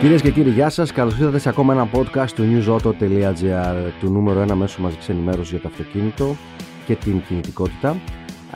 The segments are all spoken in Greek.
Κυρίες και κύριοι, γεια σας. Καλώς ήρθατε σε ακόμα ένα podcast του newsauto.gr, του νούμερο 1 μέσου μαζικής ενημέρωσης για το αυτοκίνητο και την κινητικότητα.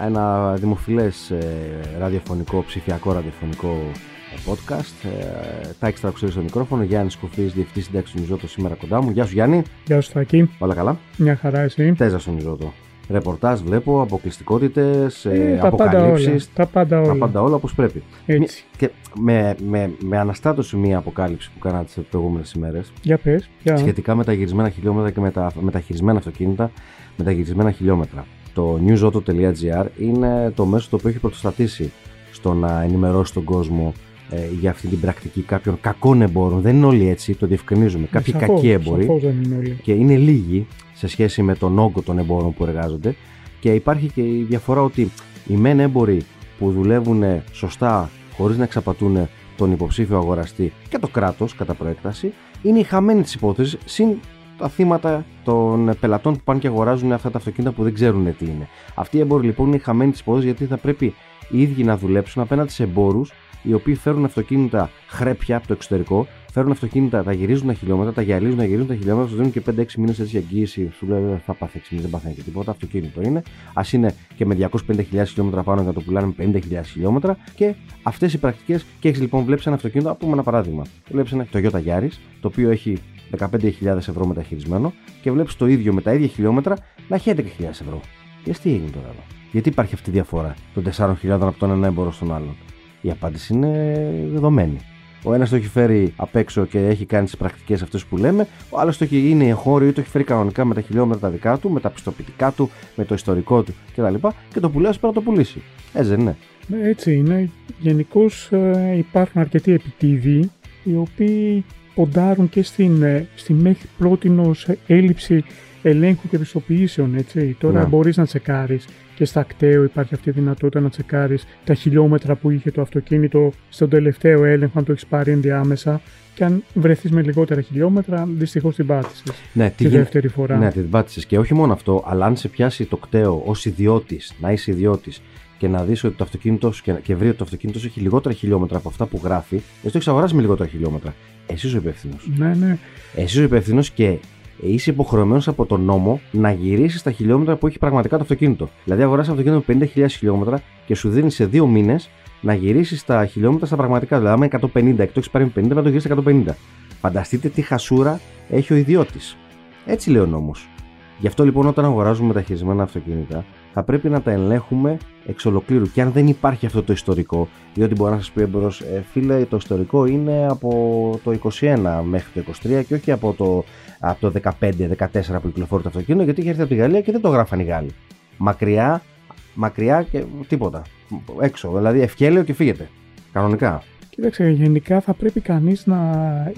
Ένα δημοφιλές ε, ραδιοφωνικό, ψηφιακό ραδιοφωνικό ε, podcast. Ε, τα έξτρα ξέρει στο μικρόφωνο. Γιάννης Κουφής, διευθυντής συντάξης του Νιουζότο σήμερα κοντά μου. Γεια σου Γιάννη. Γεια σου Θάκη. Όλα καλά; Μια χαρά εσύ. Τέζα στο Νιουζότο. Ρεπορτάζ βλέπω, αποκλειστικότητες, Ε, τα πάντα αποκαλύψεις. όλα. Τα πάντα όλα. Τα πάντα όλα όπως πρέπει. Έτσι. Και με, με, με αναστάτωση μία αποκάλυψη που κάνατε τις προηγούμενες ημέρες Για πες. Για... σχετικά με τα γυρισμένα χιλιόμετρα και με τα μεταχειρισμένα αυτοκίνητα με τα γυρισμένα χιλιόμετρα. Το newsauto.gr είναι το μέσο το οποίο έχει πρωτοστατήσει στο να ενημερώσει τον κόσμο ε, για αυτή την πρακτική κάποιων κακών εμπόρων. Δεν είναι όλοι έτσι, το διευκρινίζουμε. Κάποιοι Σαφώς, κακοί έμποροι σαφώς δεν είναι όλοι. και είναι λίγοι σε σχέση με τον όγκο των εμπόρων που εργάζονται. Και υπάρχει και η διαφορά ότι οι μεν έμποροι που δουλεύουν σωστά χωρίς να εξαπατούν τον υποψήφιο αγοραστή και το κράτος κατά προέκταση είναι οι χαμένοι της υπόθεσης συν τα θύματα των πελατών που πάνε και αγοράζουν αυτά τα αυτοκίνητα που δεν ξέρουν τι είναι. Αυτοί οι έμποροι λοιπόν είναι οι χαμένοι της υπόθεσης γιατί θα πρέπει οι ίδιοι να δουλέψουν απέναντι σε εμπόρους οι οποίοι φέρουν αυτοκίνητα χρέπια από το εξωτερικό, φέρουν αυτοκίνητα, τα γυρίζουν τα χιλιόμετρα, τα γυαλίζουν, τα γυρίζουν τα χιλιόμετρα, σου δίνουν και 5-6 μήνες έτσι εγγύηση. Σου λέει δεν θα πάθει 6 μήνες, δεν παθαίνει και τίποτα. Αυτοκίνητο είναι. Α είναι και με 250.000 χιλιόμετρα πάνω για να το πουλάνε με 50.000 χιλιόμετρα. Και αυτές οι πρακτικές. Και έχεις λοιπόν βλέπεις ένα αυτοκίνητο, α πούμε ένα παράδειγμα. Βλέπεις ένα Toyota Yaris, το οποίο έχει 15.000 ευρώ μεταχειρισμένο και βλέπεις το ίδιο με τα ίδια χιλιόμετρα να έχει 11.000 ευρώ. Και τι έγινε τώρα εδώ. Γιατί υπάρχει αυτή η διαφορά των 4.000 από τον ένα έμπορο στον άλλον. Η απάντηση είναι δεδομένη. Ο ένας το έχει φέρει απ' έξω και έχει κάνει τις πρακτικές αυτές που λέμε. Ο άλλος το έχει είναι εγχώριο ή το έχει φέρει κανονικά με τα χιλιόμετρα τα δικά του, με τα πιστοποιητικά του, με το ιστορικό του κτλ. Και το πουλάει πρέπει να το πουλήσει. Έτσι δεν είναι. Ναι, Έτσι είναι. Γενικώς υπάρχουν αρκετοί επιτίδιοι οι οποίοι ποντάρουν και στην, ε, στη μέχρι πρότινος έλλειψη ελέγχου και πιστοποιήσεων. Έτσι. Τώρα Ναι. μπορείς να τσεκάρεις και στα κταίο υπάρχει αυτή η δυνατότητα να τσεκάρεις τα χιλιόμετρα που είχε το αυτοκίνητο στον τελευταίο έλεγχο, αν το έχεις πάρει ενδιάμεσα. Και αν βρεθείς με λιγότερα χιλιόμετρα, δυστυχώς την πάτησες Ναι, τι τη γίνεται- δεύτερη φορά. Ναι, την πάτησες. Και όχι μόνο αυτό, αλλά αν σε πιάσει το κταίο ως ιδιώτης, να είσαι ιδιώτης και να δεις ότι το αυτοκίνητό σου και, και βρει ότι το αυτοκίνητο σου έχει λιγότερα χιλιόμετρα από αυτά που γράφει, εσύ το έχεις αγοράσει με λιγότερα χιλιόμετρα. Εσύ είσαι ο υπεύθυνος. ναι, ναι. Εσύ είσαι ο υπεύθυνος και είσαι υποχρεωμένος από τον νόμο να γυρίσεις τα χιλιόμετρα που έχει πραγματικά το αυτοκίνητο. Δηλαδή, αγοράσει αυτοκίνητο με 50.000 χιλιόμετρα και σου δίνει σε δύο μήνες να γυρίσεις τα χιλιόμετρα στα πραγματικά. Δηλαδή, άμα είναι 150 και το έχει πάρει με 50, να το γυρίσεις στα 150. Φανταστείτε τι χασούρα έχει ο ιδιώτης. Έτσι λέει ο νόμος. Γι' αυτό λοιπόν, όταν αγοράζουμε μεταχειρισμένα αυτοκίνητα, θα πρέπει να τα ελέγχουμε εξ ολοκλήρου. Και αν δεν υπάρχει αυτό το ιστορικό, διότι μπορεί να σας πει έμπειρο, ε, φίλε, το ιστορικό είναι από το 21 μέχρι το 23 και όχι από το, από το 15-14 που κυκλοφόρησε το αυτοκίνητο, γιατί είχε έρθει από τη Γαλλία και δεν το γράφαν οι Γάλλοι. Μακριά, μακριά και τίποτα. Έξω. Δηλαδή, ευκέλαιο και φύγετε. Κανονικά. Κοίταξε, γενικά θα πρέπει κανείς να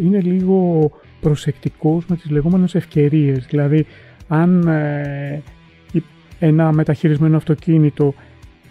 είναι λίγο προσεκτικός με τις λεγόμενες ευκαιρίες. Δηλαδή, αν ε, η- ένα μεταχειρισμένο αυτοκίνητο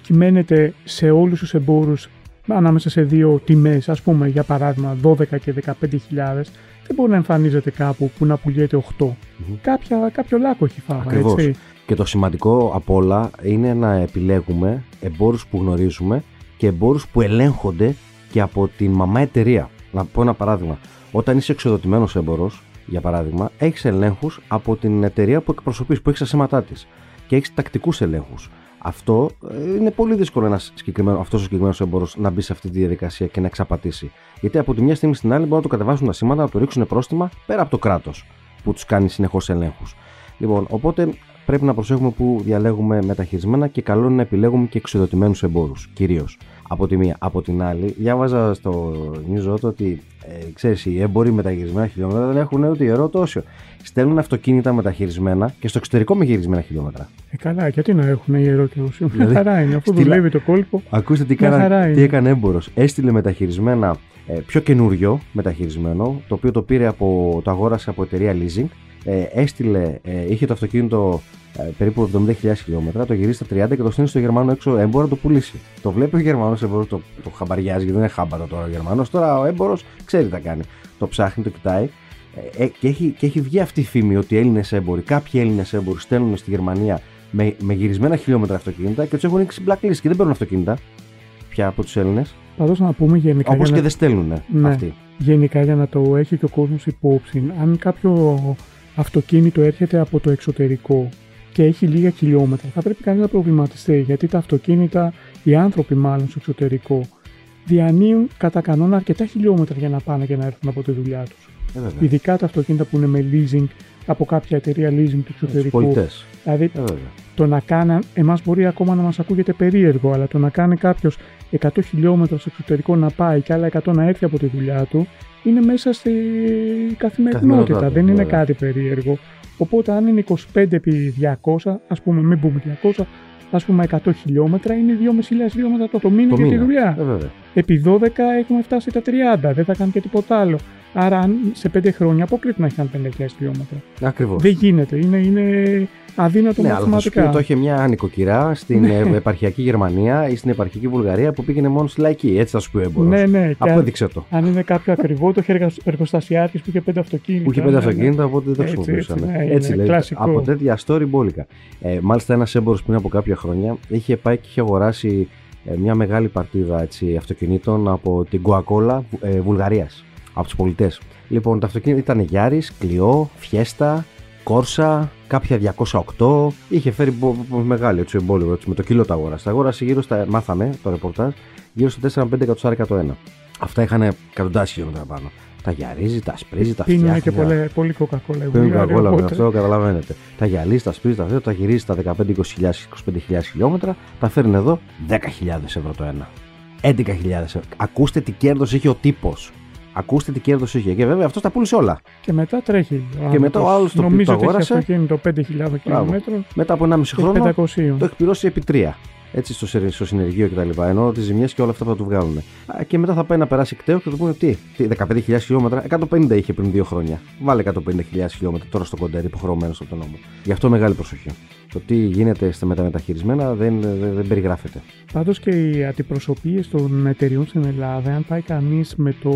κυμαίνεται σε όλους τους εμπόρους ανάμεσα σε δύο τιμές, ας πούμε για παράδειγμα 12 και 15.000, δεν μπορεί να εμφανίζεται κάπου που να πουλιέται 8. Μμμ. Κάποια, κάποιο λάκκο έχει φάβα, Ακριβώς. έτσι. Και το σημαντικό απ' όλα είναι να επιλέγουμε εμπόρους που γνωρίζουμε και εμπόρους που ελέγχονται και από την μαμά εταιρεία. Να πω ένα παράδειγμα. Όταν είσαι εξοδοτημένος έμπορο, για παράδειγμα, έχεις ελέγχους από την εταιρεία που εκπροσωπείς, που έχεις τα σήματα της. Και έχεις τακτικούς ελέγχους. Αυτό ε, είναι πολύ δύσκολο ένας συγκεκριμένος, αυτός ο συγκεκριμένος έμπορος να μπει σε αυτή τη διαδικασία και να εξαπατήσει. Γιατί από τη μια στιγμή στην άλλη μπορούν να το κατεβάσουν τα σήματα, να το ρίξουν πρόστιμα πέρα από το κράτος που τους κάνει συνεχώς ελέγχους. Λοιπόν, οπότε πρέπει να προσέχουμε που διαλέγουμε μεταχειρισμένα και καλό είναι να επιλέγουμε και εξοδοτημένους εμπόρους. Κυρίως. Από τη μία. Από την άλλη, διάβαζα στο News Auto ότι ε, ξέρεις, οι έμποροι μεταχειρισμένα χιλιόμετρα δεν έχουν ούτε ιερό τόσο. Στέλνουν αυτοκίνητα μεταχειρισμένα και στο εξωτερικό με γυρισμένα χιλιόμετρα. Ε, καλά, γιατί να έχουν ιερό και ουσία. Μια Δηλαδή, χαρά είναι, αφού στείλα- δουλεύει το κόλπο. Ακούστε τι, Μια κάνα, χαρά τι είναι. έκανε έμπορος. Έστειλε μεταχειρισμένα ε, πιο καινούριο μεταχειρισμένο, το οποίο το πήρε από, το αγόρασε από εταιρεία leasing. Ε, έστειλε, ε, είχε το αυτοκίνητο ε, περίπου 70.000 χιλιόμετρα, το γυρίσει στα 30 και το στείλει στο Γερμανό έξω έμπορο να το πουλήσει. Το βλέπει ο Γερμανός έμπορο, το, το χαμπαριάζει, γιατί δεν είναι χάμπαρο τώρα ο Γερμανός. Τώρα ο έμπορος ξέρει τι θα κάνει. Το ψάχνει, το κοιτάει. Ε, ε, και, έχει, και έχει βγει αυτή η φήμη ότι οι Έλληνες έμποροι, κάποιοι Έλληνες έμποροι στέλνουν στη Γερμανία με, με γυρισμένα χιλιόμετρα αυτοκίνητα και τους έχουν ρίξει blacklist και δεν παίρνουν αυτοκίνητα. πια από τους Έλληνες. Πάντω να πούμε γενικά. Όπως για και να... δεν στέλνουν Ναι. αυτοί. Γενικά για να το έχει και ο κόσμος υπόψη, αν κάποιο αυτοκίνητο έρχεται από το εξωτερικό και έχει λίγα χιλιόμετρα, θα πρέπει κανείς να προβληματιστεί γιατί τα αυτοκίνητα, οι άνθρωποι μάλλον στο εξωτερικό, διανύουν κατά κανόνα αρκετά χιλιόμετρα για να πάνε και να έρθουν από τη δουλειά τους. Ε, βέβαια. Ειδικά τα αυτοκίνητα που είναι με leasing από κάποια εταιρεία leasing του Τους εξωτερικού. πολιτές. Δηλαδή Ε, βέβαια. Το να κάνει, εμάς μπορεί ακόμα να μας ακούγεται περίεργο, αλλά το να κάνει κάποιος 100 χιλιόμετρα στο εξωτερικό να πάει και άλλα 100 να έρθει από τη δουλειά του, είναι μέσα στη καθημερινότητα. Καθημερινότητα, δεν είναι βέβαια. κάτι περίεργο. Οπότε, αν είναι 25 επί 200, ας πούμε, μην πούμε 200, ας πούμε 100 χιλιόμετρα, είναι 2.500 χιλιόμετρα το, το μήνα Το για τη μήνα. δουλειά. Ε, βέβαια. Επί 12 έχουμε φτάσει τα 30, δεν θα κάνει και τίποτα άλλο. Άρα, αν σε 5 χρόνια αποκλείται να έχει κάνει 50.000 χιλιόμετρα. Ακριβώς. Δεν γίνεται. Είναι, είναι αδύνατο Ναι, αλλά θα σου πει μαθηματικά. ότι το είχε μια νοικοκυρά στην Ναι. ε, επαρχιακή Γερμανία ή στην επαρχιακή Βουλγαρία που πήγαινε μόνος στη λαϊκή. Έτσι θα σου πει ο έμπορος. Ναι, ναι. Και αν, Απέδειξε το. αν είναι κάποιο ακριβό, το είχε εργασ- εργοστασιάρχης που είχε πέντε αυτοκίνητα. Που είχε πέντε ναι, ναι. αυτοκίνητα, οπότε δεν Έτσι, χρησιμοποιούσαν. έτσι, ναι, Έτσι, είναι λέει. κλασικό. Από τέτοια story μπόλικα. Ε, μάλιστα, ένας έμπορος πριν από κάποια χρόνια είχε πάει και είχε αγοράσει ε, μια μεγάλη παρτίδα έτσι, αυτοκινήτων από την Coca-Cola ε, Βουλγαρίας. Από τους πολιτές. Λοιπόν, τα αυτοκίνητα ήταν Γιάρη, Κλειό, Φιέστα, Κόρσα, κάποια 208. Είχε φέρει μπο- μπο- μεγάλη έτσι, εμπόλιο έτσι, με το κιλό τα αγόρασε. Τα αγόρασε γύρω στα. Μάθαμε το ρεπορτάζ γύρω στο 4-5 εκατοστάρικα το ένα. Αυτά είχαν εκατοντάδε χιλιόμετρα πάνω. Τα γυαρίζει, τα σπρίζει, τα φτιάχνει. Πίνουν και πολλά, πολύ κοκακόλα. Παίρνει κοκακόλα με αυτό, καταλαβαίνετε. Τα γυαλίζει, τα σπρίζει, τα αυτά, τα γυρίζει στα 15-20.000-25.000 χιλιόμετρα, τα φέρνει εδώ 10.000 ευρώ το ένα. 11.000 ευρώ. Ακούστε τι κέρδος είχε ο τύπος. Ακούστε τι κέρδο είχε. Και βέβαια αυτός τα πούλησε όλα. Και μετά τρέχει. Και μετά ο άλλος το Νομίζω το ότι έχει αγόρασε. αυτοκίνητο 5.000 χιλιόμετρων Μετά από 1,5 και χρόνο 500. το έχει πληρώσει επί 3. Έτσι στο, σε- στο συνεργείο κτλ. Ενώ τις ζημιές και όλα αυτά θα του βγάλουν. Α, Και μετά θα πάει να περάσει κταίο και θα του πούνε τι, τι 15.000 χιλιόμετρα, 150 είχε πριν δύο χρόνια. Βάλε 150.000 χιλιόμετρα τώρα στο κοντέρ υποχρεωμένος από τον νόμο. Γι' αυτό μεγάλη προσοχή. Το τι γίνεται στα μεταμεταχειρισμένα δεν, δεν, δεν περιγράφεται. Πάντως και οι αντιπροσωπείες των εταιριών στην Ελλάδα, αν πάει κανείς με το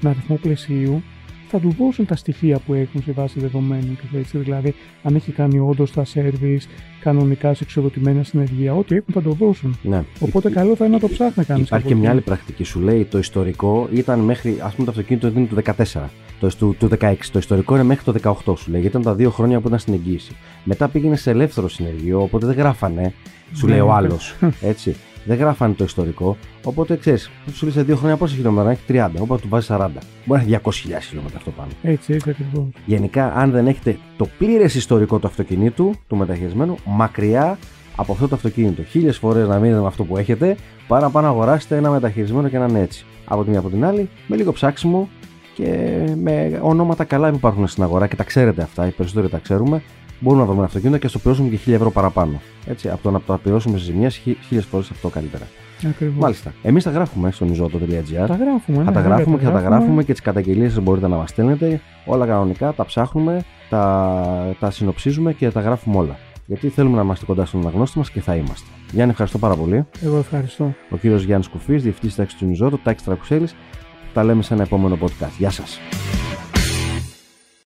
με αριθμό πλαισίου, θα του δώσουν τα στοιχεία που έχουν σε βάση δεδομένων και έτσι. Δηλαδή, αν έχει κάνει όντως τα σερβις, κανονικά σε εξοδοτημένα συνεργεία, ό,τι έχουν θα το δώσουν. Ναι. Οπότε καλό θα είναι να το ψάχνει κανείς. Υπάρχει και μια άλλη πρακτική. Σου λέει το ιστορικό ήταν μέχρι, ας πούμε, το αυτοκίνητο είναι του 14. Το, του, του 16. Το ιστορικό είναι μέχρι το 18 σου λέει. Γιατί ήταν τα δύο χρόνια που ήταν στην εγγύηση. Μετά πήγαινε σε ελεύθερο συνεργείο, οπότε δεν γράφανε. Σου λέει ο Ναι. άλλος. Έτσι. Δεν γράφανε το ιστορικό. Οπότε ξέρεις, σου λέει σε δύο χρόνια πόσα χιλιόμετρα έχει 30. Οπότε του βάζει 40. Μπορεί να έχει 200.000 χιλιόμετρα αυτό πάνω. Έτσι, έτσι ακριβώς. Γενικά, αν δεν έχετε το πλήρες ιστορικό του αυτοκινήτου, του μεταχειρισμένου, μακριά από αυτό το αυτοκίνητο. Χίλιες φορές να μείνετε με αυτό που έχετε, παρά να πάνε να αγοράσετε ένα μεταχειρισμένο και να είναι έτσι. Από τη μία από την άλλη, με λίγο ψάξιμο και με ονόματα καλά που υπάρχουν στην αγορά και τα ξέρετε αυτά, οι περισσότεροι τα ξέρουμε, μπορούμε να βρούμε ένα αυτοκίνητο και στο πληρώσουμε και 1000 ευρώ παραπάνω. Έτσι, από το να τα πληρώσουμε σε ζημιές, χίλιες φορές αυτό καλύτερα. Ακριβώς. Μάλιστα. Εμείς τα γράφουμε στο nizoto.gr. Τα γράφουμε. Θα ναι, τα βέβαια, γράφουμε και θα τα γράφουμε και τις καταγγελίες μπορείτε να μας στέλνετε. Όλα κανονικά, τα ψάχνουμε, τα, τα συνοψίζουμε και τα γράφουμε όλα. Γιατί θέλουμε να είμαστε κοντά στον αναγνώστη μας και θα είμαστε. Γιάννη, ευχαριστώ πάρα πολύ. Εγώ ευχαριστώ. Ο κύριος Γιάννης Κουφής, διευθυντής τάξης του Νιζότο, τάξης Τρακουσέλης. Τα λέμε σε ένα επόμενο podcast. Γεια σας.